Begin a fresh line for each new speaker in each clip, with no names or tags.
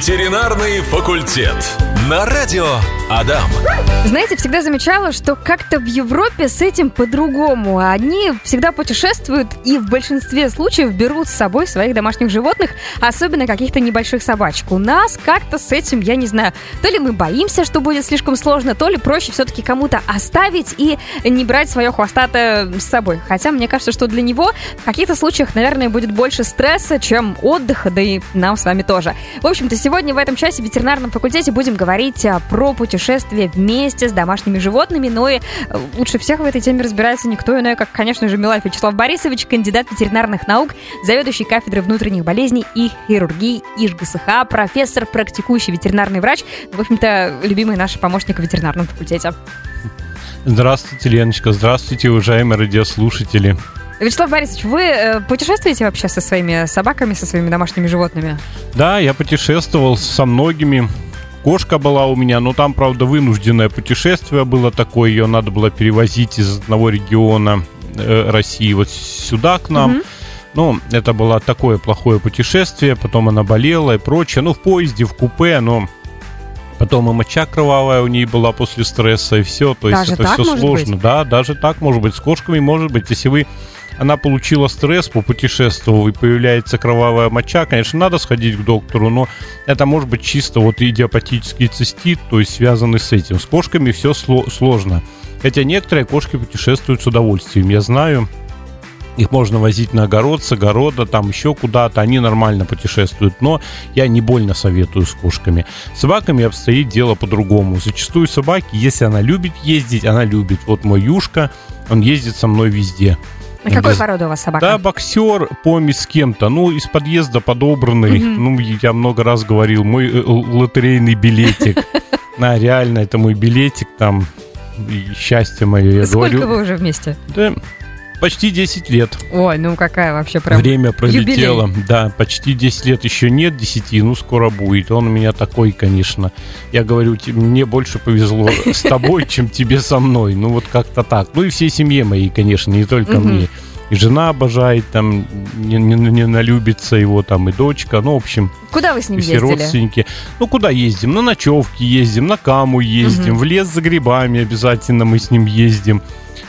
Ветеринарный факультет. На радио Адам.
Знаете, всегда замечала, что как-то в Европе с этим по-другому. Они всегда путешествуют и в большинстве случаев берут с собой своих домашних животных, особенно каких-то небольших собачек. У нас как-то с этим, я не знаю, то ли мы боимся, что будет слишком сложно, то ли проще все-таки кому-то оставить и не брать свое хвостатое с собой. Хотя мне кажется, что для него в каких-то случаях, наверное, будет больше стресса, чем отдыха, да и нам с вами тоже. В общем-то, сегодня в этом часе в ветеринарном факультете будем говорить а, про путешествия вместе с домашними животными, но и э, лучше всех в этой теме разбирается никто иной, как, конечно же, Милаев Вячеслав Борисович, кандидат ветеринарных наук, заведующий кафедрой внутренних болезней и хирургии ИЖГСХ, профессор, практикующий ветеринарный врач, в общем-то, любимый наш помощник в ветеринарном факультете.
Здравствуйте, Леночка. Здравствуйте, уважаемые радиослушатели.
Вячеслав Борисович, вы э, путешествуете вообще со своими собаками, со своими домашними животными?
Да, я путешествовал со многими. Кошка была у меня, но там, правда, вынужденное путешествие было такое. Ее надо было перевозить из одного региона э, России вот сюда к нам. Угу. Ну, это было такое плохое путешествие, потом она болела и прочее. Ну, в поезде, в купе, но потом и моча кровавая у ней была после стресса, и все. То есть даже это все сложно. Быть? Да, даже так может быть. С кошками может быть, если вы она получила стресс, попутешествовала, и появляется кровавая моча, конечно, надо сходить к доктору, но это может быть чисто вот идиопатический цистит, то есть связанный с этим. С кошками все сложно. Хотя некоторые кошки путешествуют с удовольствием, я знаю. Их можно возить на огород, с огорода, там еще куда-то. Они нормально путешествуют. Но я не больно советую с кошками. С собаками обстоит дело по-другому. Зачастую собаки, если она любит ездить, она любит. Вот мой Юшка, он ездит со мной везде.
А какой породы у вас собака?
Да, боксер, помесь с кем-то. Ну, из подъезда подобранный. Mm-hmm. Ну, я много раз говорил, мой э, лотерейный билетик. А, реально, это мой билетик там. Счастье мое, я
Сколько
говорю.
Сколько вы уже вместе?
Да, Почти 10 лет.
Ой, ну какая вообще прям
Время пролетело. Юбилей. Да, почти 10 лет еще нет 10, ну скоро будет. Он у меня такой, конечно. Я говорю, мне больше повезло с тобой, чем тебе со мной. Ну вот как-то так. Ну и всей семье моей, конечно, не только мне. И жена обожает, там, не, налюбится его, там, и дочка, ну, в общем.
Куда вы с ним
все
ездили?
родственники. Ну, куда ездим? На ночевки ездим, на каму ездим, в лес за грибами обязательно мы с ним ездим.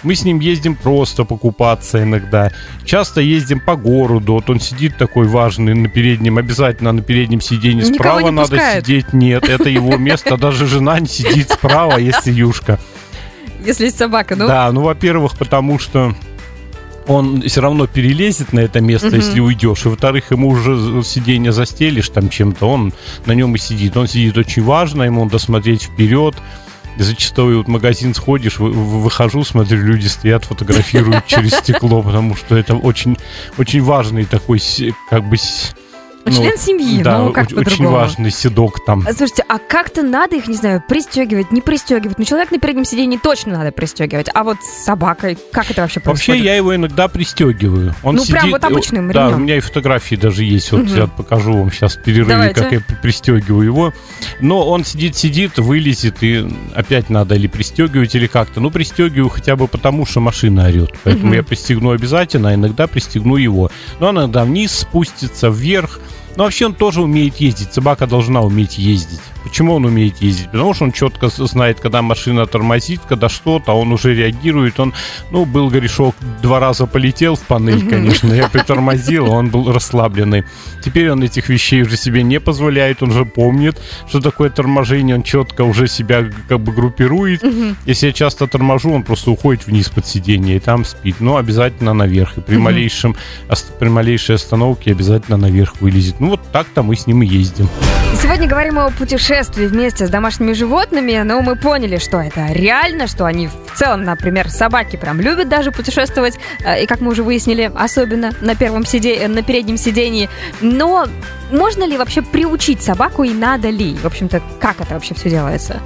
Мы с ним ездим просто покупаться иногда. Часто ездим по городу. Вот он сидит такой важный на переднем, обязательно на переднем сиденье. Справа не надо пускает. сидеть. Нет, это его место. Даже жена не сидит справа, если юшка.
Если есть собака, ну?
Да, ну, во-первых, потому что он все равно перелезет на это место, uh-huh. если уйдешь. И во-вторых, ему уже сиденье застелишь там чем-то, он на нем и сидит. Он сидит очень важно, ему надо смотреть вперед зачастую вот магазин сходишь, выхожу, смотрю, люди стоят, фотографируют через стекло, потому что это очень, очень важный такой, как бы
ну, Член семьи,
да,
ну как
очень, важный седок там.
Слушайте, а как-то надо их, не знаю, пристегивать, не пристегивать? Ну, человек на переднем сиденье точно надо пристегивать, а вот с собакой, как это вообще происходит?
Вообще я его иногда пристегиваю. Он
ну,
сидит,
прям вот обычным ремнем.
Да, у меня и фотографии даже есть, вот угу. я покажу вам сейчас в перерыве, Давайте. как я пристегиваю его. Но он сидит-сидит, вылезет, и опять надо или пристегивать, или как-то. Ну, пристегиваю хотя бы потому, что машина орет. Поэтому угу. я пристегну обязательно, а иногда пристегну его. Но иногда вниз спустится, вверх. Но вообще он тоже умеет ездить. Собака должна уметь ездить. Почему он умеет ездить? Потому что он четко знает, когда машина тормозит, когда что-то, он уже реагирует. Он, ну, был грешок, два раза полетел в панель, конечно, я притормозил, он был расслабленный. Теперь он этих вещей уже себе не позволяет, он уже помнит, что такое торможение, он четко уже себя как бы группирует. Если я часто торможу, он просто уходит вниз под сиденье и там спит. Но обязательно наверх. И при, малейшем, при малейшей остановке обязательно наверх вылезет. Ну, вот так-то мы с ним и ездим.
Сегодня говорим о путешествии вместе с домашними животными, но мы поняли, что это реально, что они в целом, например, собаки прям любят даже путешествовать, э, и как мы уже выяснили, особенно на первом сиде... на переднем сидении. Но можно ли вообще приучить собаку и надо ли? В общем-то, как это вообще все делается?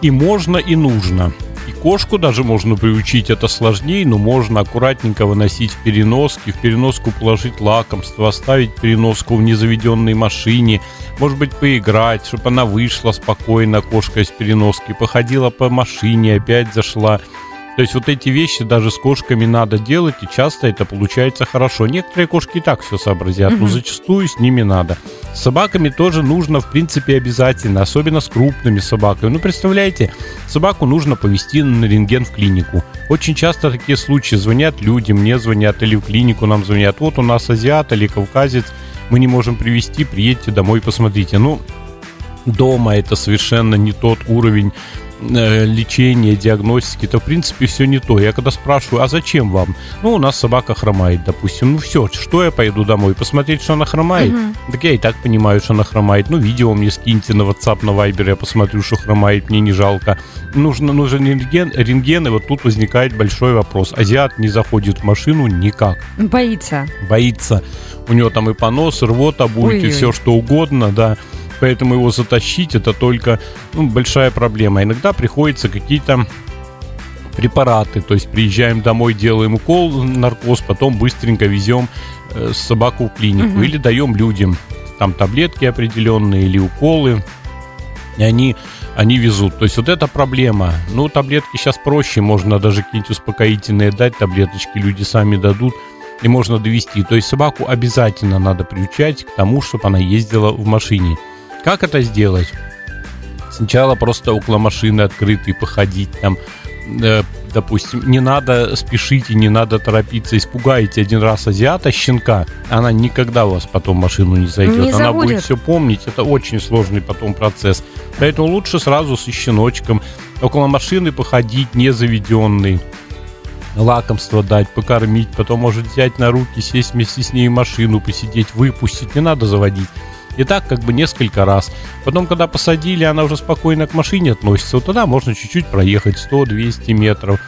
И можно, и нужно. Кошку даже можно приучить, это сложнее, но можно аккуратненько выносить в переноски, в переноску положить лакомство, оставить переноску в незаведенной машине, может быть, поиграть, чтобы она вышла спокойно, кошка из переноски, походила по машине, опять зашла. То есть вот эти вещи даже с кошками надо делать, и часто это получается хорошо. Некоторые кошки и так все сообразят, но зачастую с ними надо. С собаками тоже нужно, в принципе, обязательно, особенно с крупными собаками. Ну, представляете, собаку нужно повести на рентген в клинику. Очень часто такие случаи. Звонят люди, мне звонят, или в клинику нам звонят. Вот у нас азиат или кавказец, мы не можем привести, приедьте домой, посмотрите. Ну, дома это совершенно не тот уровень лечения, диагностики, это в принципе все не то. Я когда спрашиваю, а зачем вам? Ну, у нас собака хромает, допустим. Ну все, что я поеду домой? Посмотреть, что она хромает? Угу. Так я и так понимаю, что она хромает. Ну, видео мне скиньте на WhatsApp, на Viber, я посмотрю, что хромает, мне не жалко. Нужно, нужен рентген, рентген, и вот тут возникает большой вопрос. Азиат не заходит в машину никак.
Боится.
Боится. У него там и понос, и рвота будет, Ой-ой. и все что угодно, да поэтому его затащить это только ну, большая проблема. Иногда приходится какие-то препараты, то есть приезжаем домой, делаем укол, наркоз, потом быстренько везем э, собаку в клинику угу. или даем людям там таблетки определенные или уколы, и они они везут. То есть вот эта проблема. Ну, таблетки сейчас проще, можно даже какие-нибудь успокоительные дать, таблеточки люди сами дадут, и можно довести. То есть собаку обязательно надо приучать к тому, чтобы она ездила в машине. Как это сделать? Сначала просто около машины открытый походить там, э, допустим, не надо спешить и не надо торопиться. Испугаете один раз азиата, щенка, она никогда у вас потом машину не зайдет. Не она будет все помнить. Это очень сложный потом процесс. Поэтому лучше сразу со щеночком около машины походить, не заведенный лакомство дать, покормить, потом может взять на руки, сесть вместе с ней в машину, посидеть, выпустить, не надо заводить. И так как бы несколько раз. Потом, когда посадили, она уже спокойно к машине относится. Вот тогда можно чуть-чуть проехать 100-200 метров.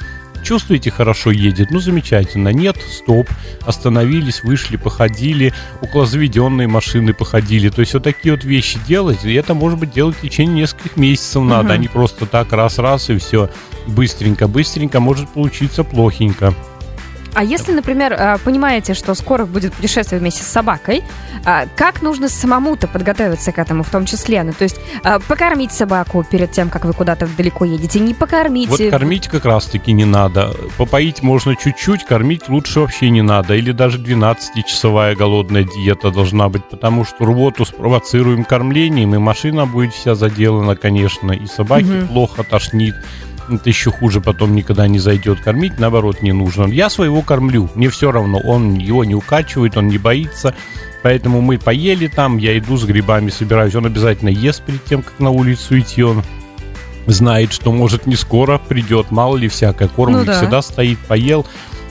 Чувствуете, хорошо едет? Ну, замечательно. Нет, стоп. Остановились, вышли, походили. Около заведенной машины походили. То есть вот такие вот вещи делать. И это, может быть, делать в течение нескольких месяцев надо, угу. а не просто так раз-раз и все. Быстренько-быстренько может получиться плохенько.
А если, например, э, понимаете, что скоро будет путешествие вместе с собакой, э, как нужно самому-то подготовиться к этому в том числе? Ну, то есть э, покормить собаку перед тем, как вы куда-то далеко едете, не покормить.
Вот кормить как раз-таки не надо. Попоить можно чуть-чуть, кормить лучше вообще не надо. Или даже 12-часовая голодная диета должна быть, потому что рвоту спровоцируем кормлением, и машина будет вся заделана, конечно, и собаке угу. плохо тошнит это еще хуже потом никогда не зайдет. Кормить, наоборот, не нужно. Я своего кормлю, мне все равно. Он его не укачивает, он не боится. Поэтому мы поели там, я иду с грибами, собираюсь. Он обязательно ест перед тем, как на улицу идти. Он знает, что может не скоро придет, мало ли всякое. Корм ну, да. всегда стоит, поел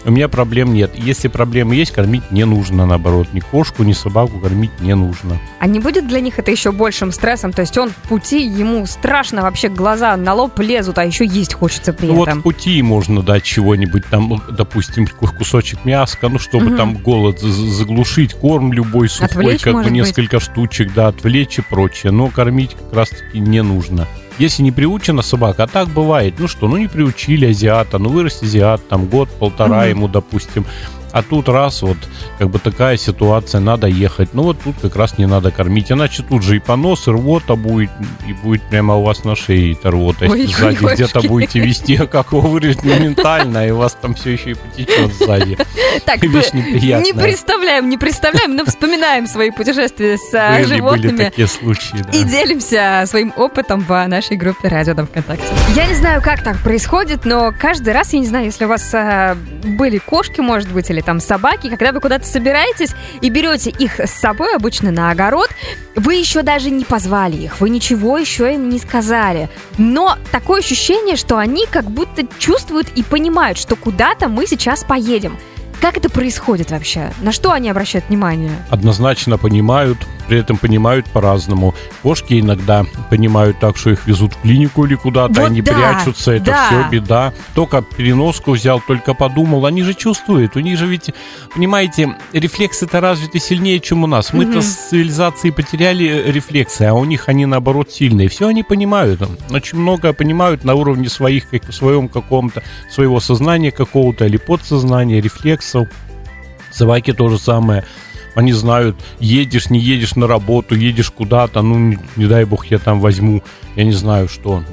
у меня проблем нет. Если проблемы есть, кормить не нужно, наоборот. Ни кошку, ни собаку кормить не нужно.
А не будет для них это еще большим стрессом? То есть он в пути, ему страшно, вообще глаза на лоб лезут, а еще есть хочется при
ну,
этом.
Вот в пути можно дать чего-нибудь, там, допустим, кусочек мяска, ну, чтобы угу. там голод заглушить, корм любой сухой, отвлечь, как бы несколько быть. штучек, да, отвлечь и прочее. Но кормить как раз-таки не нужно. Если не приучена собака, а так бывает, ну что, ну не приучили азиата, ну вырос азиат, там год-полтора mm-hmm. ему, допустим, а тут раз вот как бы такая ситуация, надо ехать. Ну вот тут как раз не надо кормить. Иначе тут же и понос, и рвота будет, и будет прямо у вас на шее эта рвота. Если ой, сзади ой, где-то будете вести, а как его вырвет моментально, и у вас там все еще и потечет сзади.
Так, не представляем, не представляем, но вспоминаем свои путешествия с были, животными. И делимся своим опытом в нашей группе Радио Дом ВКонтакте. Я не знаю, как так происходит, но каждый раз, я не знаю, если у вас а, были кошки, может быть, или или там собаки, когда вы куда-то собираетесь и берете их с собой, обычно на огород, вы еще даже не позвали их, вы ничего еще им не сказали. Но такое ощущение, что они как будто чувствуют и понимают, что куда-то мы сейчас поедем. Как это происходит вообще? На что они обращают внимание?
Однозначно понимают, при этом понимают по-разному. Кошки иногда понимают так, что их везут в клинику или куда-то, вот они да, прячутся, это да. все беда. Только переноску взял, только подумал, они же чувствуют, у них же ведь, понимаете, рефлексы-то развиты сильнее, чем у нас. Мы-то угу. с цивилизацией потеряли рефлексы, а у них они наоборот сильные. Все они понимают, очень много понимают на уровне своих, как, своем каком-то, своего сознания какого-то или подсознания, рефлекс таксов. Собаки то же самое. Они знают, едешь, не едешь на работу, едешь куда-то, ну, не, не дай бог, я там возьму, я не знаю что,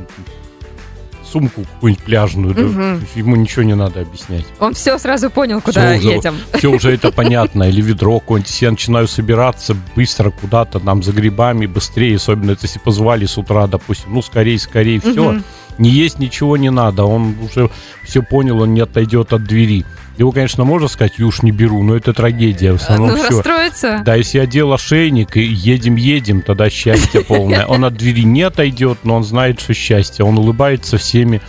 сумку какую-нибудь пляжную, да,
Мгм.
ему ничего не надо объяснять.
Он все сразу понял, куда
Всё уже-
едем.
Все уже это понятно. Или ведро какое-нибудь. Я начинаю собираться быстро куда-то там за грибами, быстрее, особенно это если позвали с утра, допустим, ну, скорее, скорее, все.
Мгм.
Не есть ничего не надо. Он уже все понял, он не отойдет от двери. Его, конечно, можно сказать, я уж не беру, но это трагедия. В основном
Ну,
все.
расстроится.
Да, если одел ошейник и едем-едем, тогда счастье полное. Он от двери не отойдет, но он знает, что счастье. Он улыбается всеми,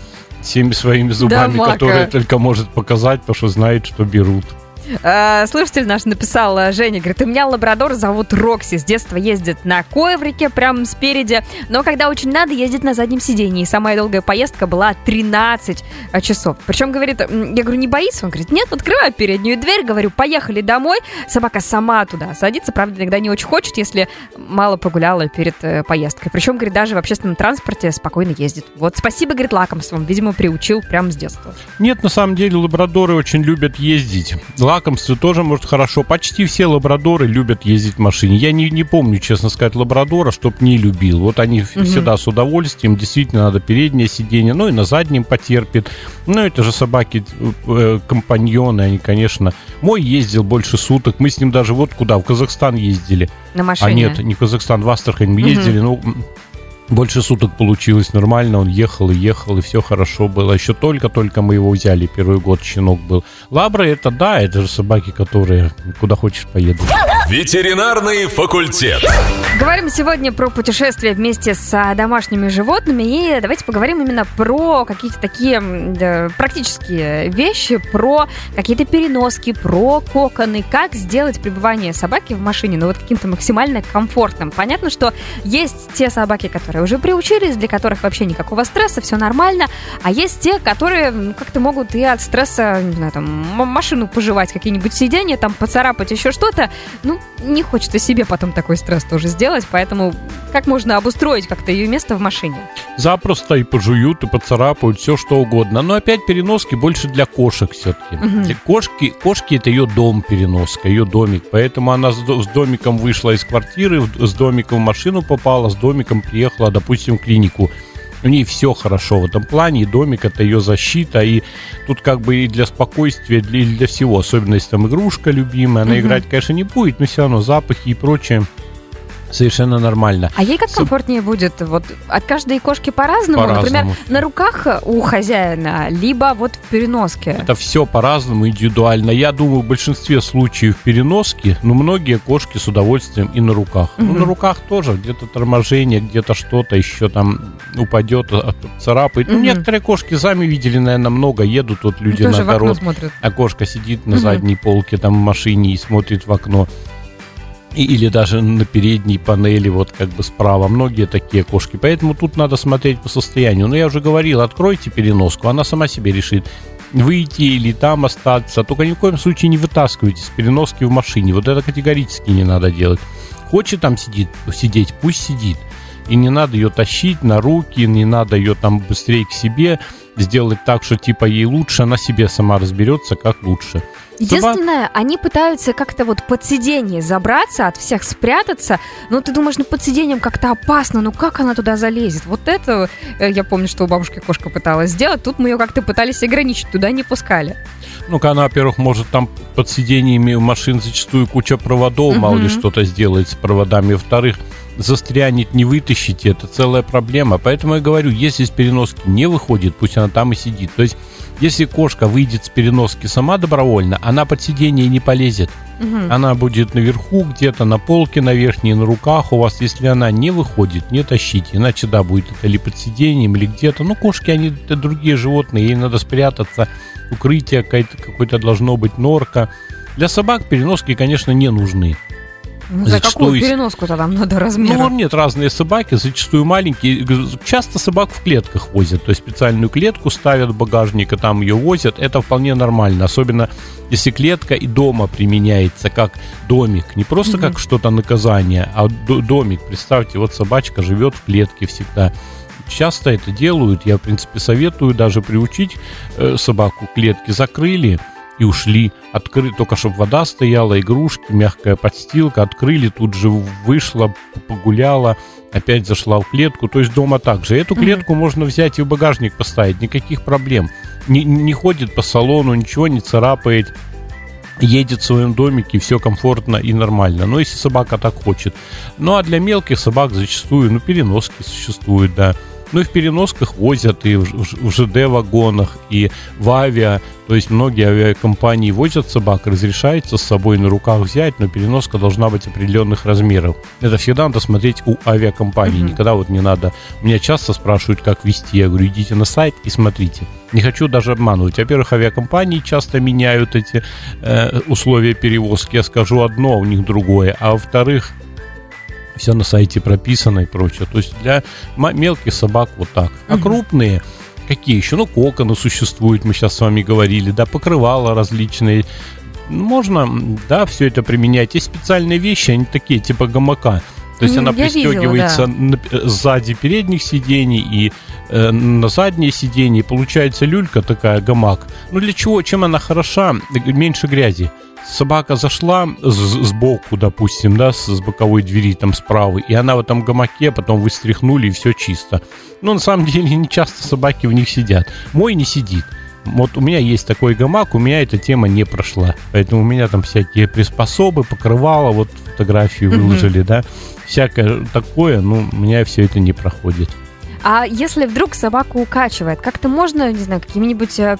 всеми своими зубами,
Мака.
которые только может показать, потому что знает, что берут.
А, Слушатель наш написал, а, Женя, говорит, у меня лабрадор зовут Рокси, с детства ездит на коврике прям спереди, но когда очень надо, ездит на заднем сидении. Самая долгая поездка была 13 а, часов. Причем, говорит, я говорю, не боится? Он говорит, нет, открываю переднюю дверь, говорю, поехали домой. Собака сама туда садится, правда, иногда не очень хочет, если мало погуляла перед э, поездкой. Причем, говорит, даже в общественном транспорте спокойно ездит. Вот спасибо, говорит, лакомством, видимо, приучил прямо с детства.
Нет, на самом деле лабрадоры очень любят ездить. Лакомство тоже может хорошо. Почти все лабрадоры любят ездить в машине. Я не, не помню, честно сказать, лабрадора, чтоб не любил. Вот они
Мгм.
всегда с удовольствием. Действительно, надо переднее сиденье, ну и на заднем потерпит. Ну, это же собаки э, компаньоны, они, конечно. Мой ездил больше суток. Мы с ним даже вот куда, в Казахстан ездили.
На машине.
А нет, не в Казахстан, в Астрахань мы
Мгм.
ездили, ну, больше суток получилось нормально, он ехал и ехал, и все хорошо было. Еще только-только мы его взяли, первый год щенок был. Лабры это да, это же собаки, которые куда хочешь поедут.
Ветеринарный факультет.
Говорим сегодня про путешествия вместе с а, домашними животными. И давайте поговорим именно про какие-то такие да, практические вещи, про какие-то переноски, про коконы, как сделать пребывание собаки в машине, ну вот каким-то максимально комфортным. Понятно, что есть те собаки, которые уже приучились, для которых вообще никакого стресса, все нормально, а есть те, которые ну, как-то могут и от стресса, не знаю, там, машину пожевать, какие-нибудь сиденья, там, поцарапать еще что-то. Ну, не хочется себе потом такой стресс тоже сделать, поэтому как можно обустроить как-то ее место в машине?
Запросто и пожуют, и поцарапают, все что угодно. Но опять переноски больше для кошек все-таки.
Мгм.
Для кошки, кошки это ее дом переноска, ее домик. Поэтому она с, с домиком вышла из квартиры, с домиком в машину попала, с домиком приехала, допустим, в клинику. У ней все хорошо в этом плане, и домик это ее защита, и тут как бы и для спокойствия, и для всего, особенно если там игрушка любимая, она
Мгм.
играть, конечно, не будет, но все равно запахи и прочее совершенно нормально.
А ей как комфортнее будет? Вот от каждой кошки по-разному? Например,
По-разному.
на руках у хозяина, либо вот в переноске.
Это все по-разному, индивидуально. Я думаю, в большинстве случаев переноски, но многие кошки с удовольствием и на руках. Ну,
Мгм.
на руках тоже где-то торможение, где-то что-то еще там упадет, а- царапает. Ну,
Мгм.
некоторые кошки сами видели, наверное, много едут, вот люди
Тоже
на
в окно
огород, а кошка сидит на
Мгм.
задней полке там в машине и смотрит в окно. Или даже на передней панели, вот как бы справа. Многие такие кошки. Поэтому тут надо смотреть по состоянию. Но я уже говорил, откройте переноску, она сама себе решит выйти или там остаться. Только ни в коем случае не вытаскивайте с переноски в машине. Вот это категорически не надо делать. Хочет там сидит, сидеть, пусть сидит. И не надо ее тащить на руки, не надо ее там быстрее к себе сделать так, что типа ей лучше, она себе сама разберется, как лучше.
Единственное, они пытаются как-то вот под сиденье забраться, от всех спрятаться. Но ты думаешь, ну под сиденьем как-то опасно, ну как она туда залезет? Вот это, э, я помню, что у бабушки кошка пыталась сделать. Тут мы ее как-то пытались ограничить, туда не пускали.
Ну-ка, она, во-первых, может там под сиденьями машин зачастую куча проводов, мало ли что-то сделает с проводами. Во-вторых, застрянет, не вытащите, это целая проблема. Поэтому я говорю, если с переноски не выходит, пусть она там и сидит. То есть, если кошка выйдет с переноски сама добровольно, она под сиденье не полезет.
Мгм.
Она будет наверху, где-то на полке, на верхней, на руках у вас. Если она не выходит, не тащите. Иначе, да, будет это или под сиденьем, или где-то. Ну, кошки, они это другие животные, ей надо спрятаться. Укрытие какое-то, какое-то должно быть, норка. Для собак переноски, конечно, не нужны.
Ну, за какую переноску то там надо размера?
Ну, нет, разные собаки, зачастую маленькие. Часто собак в клетках возят, то есть специальную клетку ставят в багажник, и там ее возят. Это вполне нормально, особенно если клетка и дома применяется как домик. Не просто
Мгм.
как что-то наказание, а до- домик. Представьте, вот собачка живет в клетке всегда. Часто это делают, я, в принципе, советую даже приучить э, собаку к клетке. Закрыли, и ушли. Открыли, только чтобы вода стояла, игрушки, мягкая подстилка. Открыли, тут же вышла, погуляла, опять зашла в клетку. То есть дома также. Эту клетку mm-hmm. можно взять и в багажник поставить, никаких проблем. Не, не ходит по салону, ничего не царапает едет в своем домике, все комфортно и нормально. Но если собака так хочет. Ну а для мелких собак зачастую, ну, переноски существуют, да. Ну и в переносках возят и в ЖД-вагонах, и в авиа. То есть многие авиакомпании возят собак, разрешается с собой на руках взять, но переноска должна быть определенных размеров. Это всегда надо смотреть у авиакомпании. Mm-hmm. Никогда вот не надо. Меня часто спрашивают, как вести. Я говорю, идите на сайт и смотрите. Не хочу даже обманывать. Во-первых, авиакомпании часто меняют эти э, условия перевозки. Я скажу одно, а у них другое. А во-вторых, все на сайте прописано и прочее. То есть для мелких собак вот так. А угу. крупные какие еще? Ну, коконы существуют, мы сейчас с вами говорили, да, покрывала различные. Можно, да, все это применять. Есть специальные вещи, они такие, типа гамака. То есть она пристегивается видела, да. сзади передних сидений и э, на задние сиденья. Получается люлька такая, гамак. Ну для чего? Чем она хороша? Меньше грязи собака зашла сбоку, допустим, да, с, с боковой двери там справа, и она в этом гамаке, потом вы стряхнули, и все чисто. Но на самом деле не часто собаки в них сидят. Мой не сидит. Вот у меня есть такой гамак, у меня эта тема не прошла. Поэтому у меня там всякие приспособы, покрывала, вот фотографию выложили, mm-hmm. да. Всякое такое, ну, у меня все это не проходит.
А если вдруг собаку укачивает, как-то можно, не знаю, какими-нибудь э,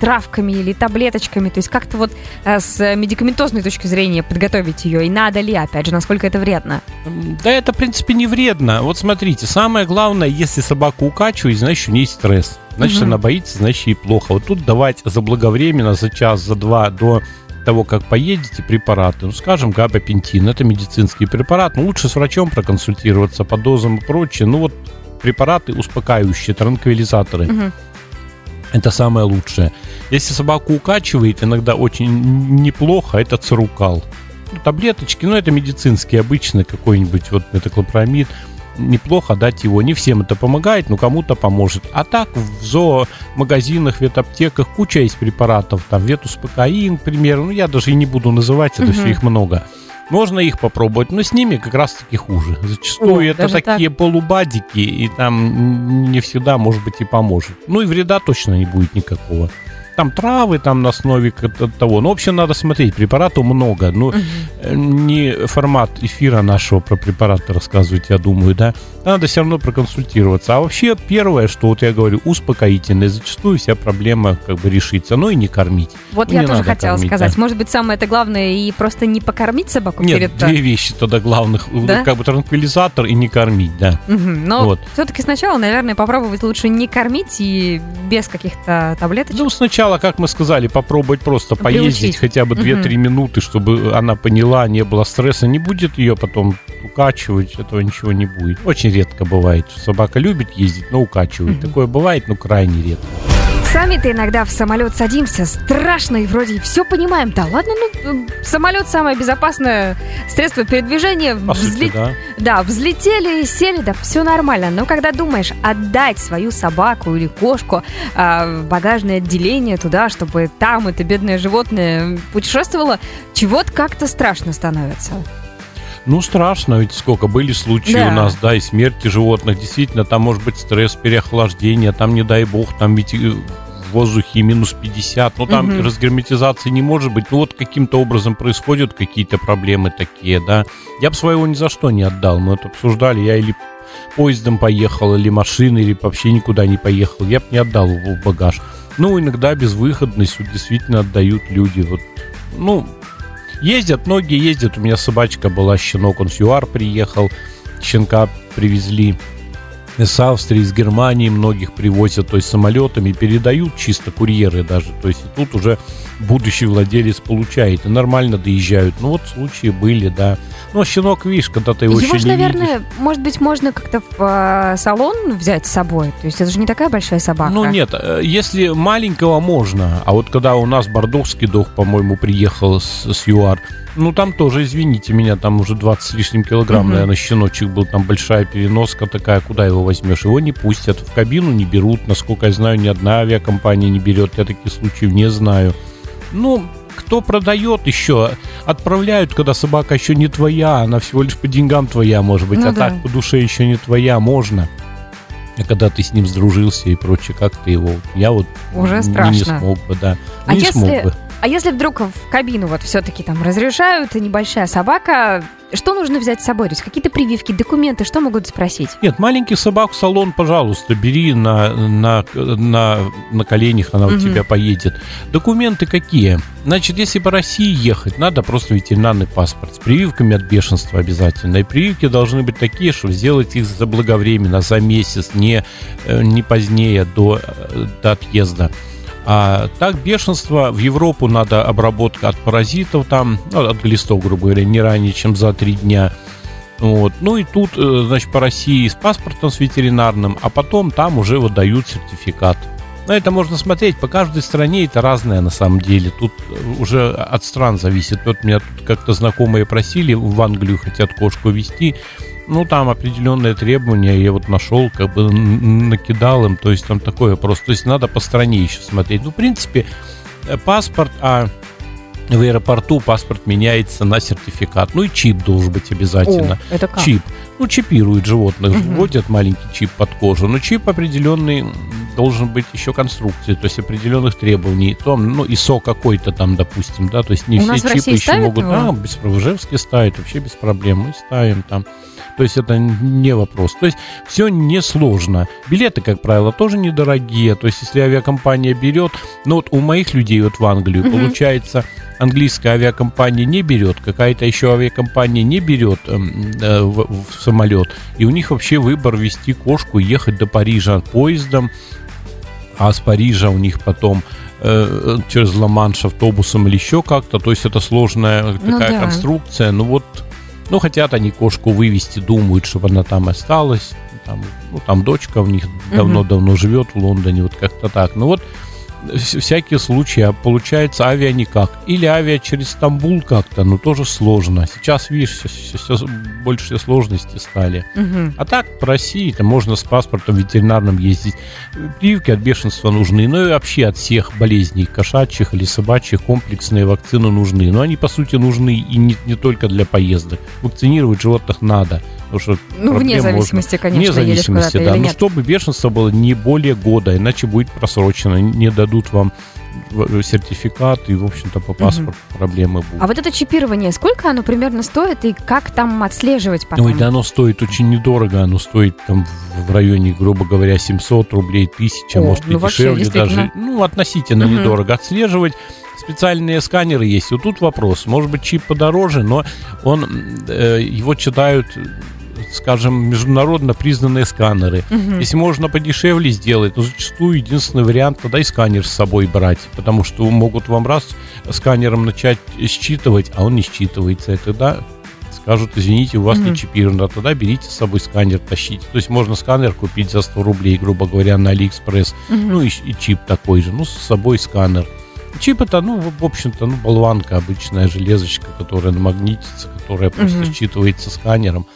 травками или таблеточками, то есть как-то вот э, с медикаментозной точки зрения подготовить ее? И надо ли, опять же, насколько это вредно?
Да это, в принципе, не вредно. Вот смотрите, самое главное, если собаку укачивает, значит, у нее есть стресс. Значит, угу. она боится, значит, ей плохо. Вот тут давать заблаговременно, за час, за два до того, как поедете, препараты, ну, скажем, габапентин, это медицинский препарат, но лучше с врачом проконсультироваться по дозам и прочее. Ну, вот препараты успокаивающие, транквилизаторы. Угу. Это самое лучшее. Если собаку укачивает, иногда очень неплохо, это цирукал. Ну, таблеточки, ну, это медицинский, обычный какой-нибудь вот метоклопромид неплохо дать его. Не всем это помогает, но кому-то поможет. А так в зоомагазинах, ветаптеках куча есть препаратов. Там ветуспокоин, к примеру. Ну, я даже и не буду называть, это угу. все их много. Можно их попробовать, но с ними как раз-таки хуже. Зачастую О, это такие так? полубадики, и там не всегда, может быть, и поможет. Ну и вреда точно не будет никакого там травы там на основе того. Ну, в общем, надо смотреть. Препаратов много. Ну, угу. не формат эфира нашего про препараты рассказывать, я думаю, да. Надо все равно проконсультироваться. А вообще, первое, что вот я говорю, успокоительное. Зачастую вся проблема как бы решится. Ну и не кормить.
Вот
ну,
я тоже хотела кормить, сказать. Да. Может быть, самое это главное и просто не покормить собаку
Нет,
перед...
две вещи тогда главных. Да? Как бы транквилизатор и не кормить, да.
Угу. Но вот. все-таки сначала, наверное, попробовать лучше не кормить и без каких-то таблеточек.
Ну, сначала сначала, как мы сказали, попробовать просто Приучить. поездить хотя бы 2-3 угу. минуты, чтобы она поняла, не было стресса. Не будет ее потом укачивать, этого ничего не будет. Очень редко бывает. Собака любит ездить, но укачивает. Угу. Такое бывает, но крайне редко.
Сами-то иногда в самолет садимся, страшно и вроде все понимаем. Да ладно, ну, самолет самое безопасное средство передвижения.
По Взле... сути, да.
да, взлетели, сели, да, все нормально. Но когда думаешь отдать свою собаку или кошку э, в багажное отделение туда, чтобы там это бедное животное путешествовало, чего-то как-то страшно становится.
Ну, страшно, ведь сколько были случаи да. у нас, да, и смерти животных. Действительно, там может быть стресс, переохлаждение, там, не дай бог, там ведь воздухе минус 50, ну там угу. разгерметизации не может быть, ну вот каким-то образом происходят какие-то проблемы такие, да. Я бы своего ни за что не отдал, мы это обсуждали, я или поездом поехал, или машиной, или вообще никуда не поехал, я бы не отдал его в багаж. Ну, иногда безвыходность вот, действительно отдают люди, вот, ну, ездят, многие ездят, у меня собачка была, щенок, он с ЮАР приехал, щенка привезли, с Австрии, из Германии многих привозят, то есть самолетами, передают чисто курьеры даже. То есть тут уже будущий владелец получает и нормально доезжают. Ну вот случаи были, да. Ну, щенок, видишь, когда ты его, его не
наверное,
видишь.
может быть, можно как-то в э, салон взять с собой? То есть это же не такая большая собака.
Ну нет, э, если маленького можно, а вот когда у нас бордовский дог, по-моему, приехал с, с ЮАР, ну, там тоже, извините меня, там уже 20 с лишним килограмм, угу. наверное, щеночек был, там большая переноска такая, куда его возьмешь? Его не пустят, в кабину не берут, насколько я знаю, ни одна авиакомпания не берет, я таких случаев не знаю. Ну, кто продает еще, отправляют, когда собака еще не твоя, она всего лишь по деньгам твоя, может быть,
Ну
а
да.
так по душе еще не твоя, можно. А когда ты с ним сдружился и прочее, как ты его? Я вот
Уже
н-
страшно.
не смог бы, да.
А
не
если-
смог бы.
А если вдруг в кабину вот все-таки там разрешают, и небольшая собака, что нужно взять с собой? То есть какие-то прививки, документы, что могут спросить?
Нет, маленький собак в салон, пожалуйста, бери на, на, на, на коленях, она у
Мгм.
тебя поедет. Документы какие? Значит, если по России ехать, надо просто ветеринарный паспорт с прививками от бешенства обязательно. И прививки должны быть такие, что сделать их заблаговременно, за месяц, не, э, не позднее до, э, до отъезда. А так бешенство в Европу надо обработка от паразитов там, ну, от глистов, грубо говоря, не ранее, чем за три дня. Вот. Ну и тут, э, значит, по России с паспортом, с ветеринарным, а потом там уже выдают сертификат. На это можно смотреть, по каждой стране это разное на самом деле. Тут э, уже от стран зависит. Вот меня тут как-то знакомые просили, в Англию хотят кошку вести. Ну, там определенные требования, я вот нашел, как бы накидал им, то есть там такое просто. То есть надо по стране еще смотреть. Ну, в принципе, э, паспорт, а в аэропорту паспорт меняется на сертификат. Ну и чип должен быть обязательно.
О, это как?
Чип. Ну, чипируют животных, вводят маленький чип под кожу. Но чип определенный должен быть еще конструкции, то есть определенных требований. Там, ну, ISO какой-то там, допустим, да, то есть не
У
все чипы еще могут.
его?
Да, без Ижевске ставят, вообще без проблем. Мы ставим там. То есть это не вопрос. То есть все несложно. Билеты, как правило, тоже недорогие. То есть если авиакомпания берет, ну вот у моих людей вот в Англию,
Мгм.
получается, английская авиакомпания не берет, какая-то еще авиакомпания не берет эм, э, в, в самолет, и у них вообще выбор вести кошку и ехать до Парижа поездом, а с Парижа у них потом э, через Ла-Манш автобусом или еще как-то, то есть это сложная
Ну
такая
да.
конструкция, ну вот, ну хотят они кошку вывести, думают, чтобы она там осталась, там, ну там дочка у них давно-давно живет в Лондоне, вот как-то так, ну вот всякие случаи, а получается авиа никак. Или авиа через Стамбул как-то, но тоже сложно. Сейчас, видишь, все, больше сложности стали.
Мгм.
А так, по России там можно с паспортом ветеринарным ездить. Прививки от бешенства нужны, ну и вообще от всех болезней, кошачьих или собачьих, комплексные вакцины нужны. Но они, по сути, нужны и не, не только для поездок. Вакцинировать животных надо. Потому что
Ну, вне
проблем можно-
зависимости, конечно,
Вне зависимости, да. Но
нет.
чтобы бешенство было не более года, иначе будет просрочено. Не дадут вам в- сертификат, и, в общем-то, по паспорту проблемы будут.
А вот это чипирование, сколько оно примерно стоит и как там отслеживать потом?
Ой, да оно стоит очень недорого, оно стоит там в- районе, грубо говоря, 700 рублей, 1000,
О,
может
ну
и дешевле даже. Ну, относительно
Мгм.
недорого. Отслеживать специальные сканеры есть. Вот тут вопрос. Может быть, чип подороже, но он, э, его читают, э, скажем, международно признанные сканеры.
Мгм.
Если можно подешевле сделать, то зачастую единственный вариант тогда и сканер с собой брать, потому что могут вам раз сканером начать считывать, а он не считывается, и тогда скажут, извините, у вас
Мгм.
не чипировано, а тогда берите с собой сканер, тащите. То есть можно сканер купить за 100 рублей, грубо говоря, на Алиэкспресс,
Мгм.
ну и, и чип такой же, ну с собой сканер. Чип это, ну, в общем-то, ну, болванка, обычная железочка, которая намагнитится, которая просто
Мгм.
считывается сканером,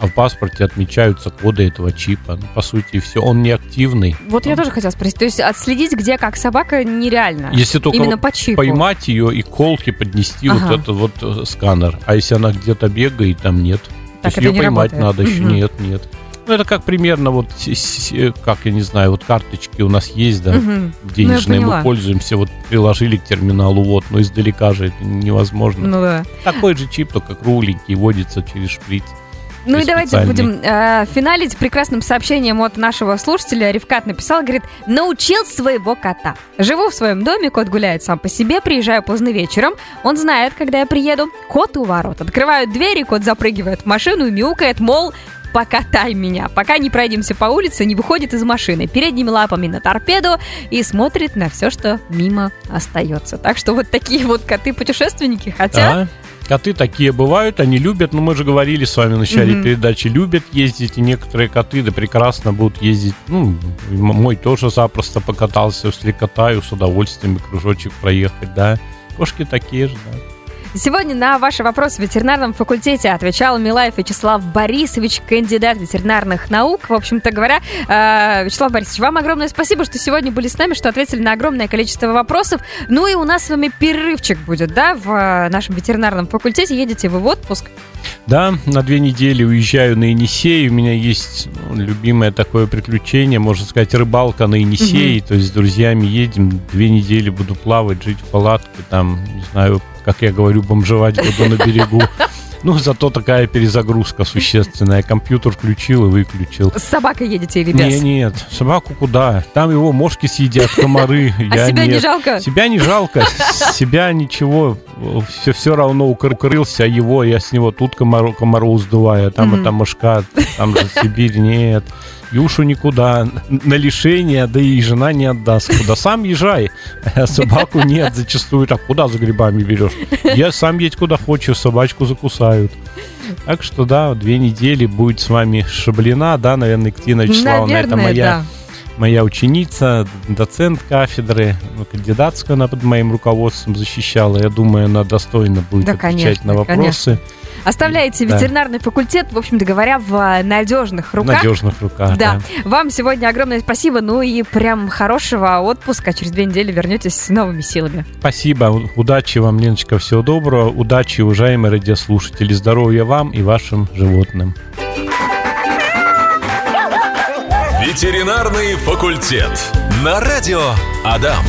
а в паспорте отмечаются коды этого чипа. Ну, по сути, все. Он не активный.
Вот я тоже хотела спросить. То есть отследить, где как собака, нереально.
Если только
Именно по чипу.
поймать ее и колки поднести
Ага.
вот этот вот э, сканер. А если она где-то бегает, там нет. То
Так
есть
это
ее поймать
работает.
надо еще.
Мгм.
Нет, нет. Ну, это как примерно вот, э, как я не знаю, вот карточки у нас есть, да,
Мгм.
денежные,
поняла.
мы пользуемся, вот приложили к терминалу, вот, но издалека же это невозможно.
Ну да.
Такой же чип, только кругленький, вводится через шприц.
Ну и давайте будем э, финалить прекрасным сообщением от нашего слушателя. Ревкат написал, говорит, научил своего кота. Живу в своем доме, кот гуляет сам по себе, приезжаю поздно вечером. Он знает, когда я приеду. Кот у ворот. Открывают двери, кот запрыгивает в машину и мяукает, мол, покатай меня. Пока не пройдемся по улице, не выходит из машины. Передними лапами на торпеду и смотрит на все, что мимо остается. Так что вот такие вот коты-путешественники. Хотя...
А? Коты такие бывают, они любят, но мы же говорили с вами в начале
Мгм.
передачи, любят ездить, и некоторые коты, да прекрасно будут ездить. Ну, мой тоже запросто покатался, если катаю, с удовольствием и кружочек проехать, да. Кошки такие же, да.
Сегодня на ваши вопросы в ветеринарном факультете отвечал Милаев Вячеслав Борисович, кандидат ветеринарных наук. В общем-то говоря, э, Вячеслав Борисович, вам огромное спасибо, что сегодня были с нами, что ответили на огромное количество вопросов. Ну и у нас с вами перерывчик будет, да, в э, нашем ветеринарном факультете. Едете вы в отпуск?
Да, на две недели уезжаю на Енисей. У меня есть ну, любимое такое приключение, можно сказать, рыбалка на Енисей. То есть с друзьями едем, две недели буду плавать, жить в палатке, там, не знаю, как я говорю, бомжевать буду на берегу. Ну, зато такая перезагрузка существенная. Компьютер включил и выключил.
С собакой едете или без?
Не, нет, собаку куда? Там его мошки съедят, комары.
А себя не
нет.
жалко?
Себя не жалко, себя ничего. Все, все равно укрылся, его я с него тут комару, комару сдуваю, там это мошка, там же Сибирь, нет. Юшу никуда, на лишение, да и жена не отдаст. Куда сам езжай, а собаку нет зачастую. Так, куда за грибами берешь? Я сам едь куда хочешь, собачку закусают. Так что да, две недели будет с вами Шаблина, да, наверное, Екатерина Вячеславовна, это
Наверное,
моя
да.
моя ученица, доцент кафедры, ну, кандидатскую она под моим руководством защищала. Я думаю, она достойно будет
Да,
отвечать
конечно,
на вопросы.
Оставляете
Да.
ветеринарный факультет, в общем-то говоря, в э, надежных руках.
надежных руках.
Да. Вам сегодня огромное спасибо, ну и прям хорошего отпуска. Через две недели вернетесь с новыми силами.
Спасибо. Удачи вам, Леночка, всего доброго. Удачи, уважаемые радиослушатели. Здоровья вам и вашим животным.
Ветеринарный факультет. На радио Адам.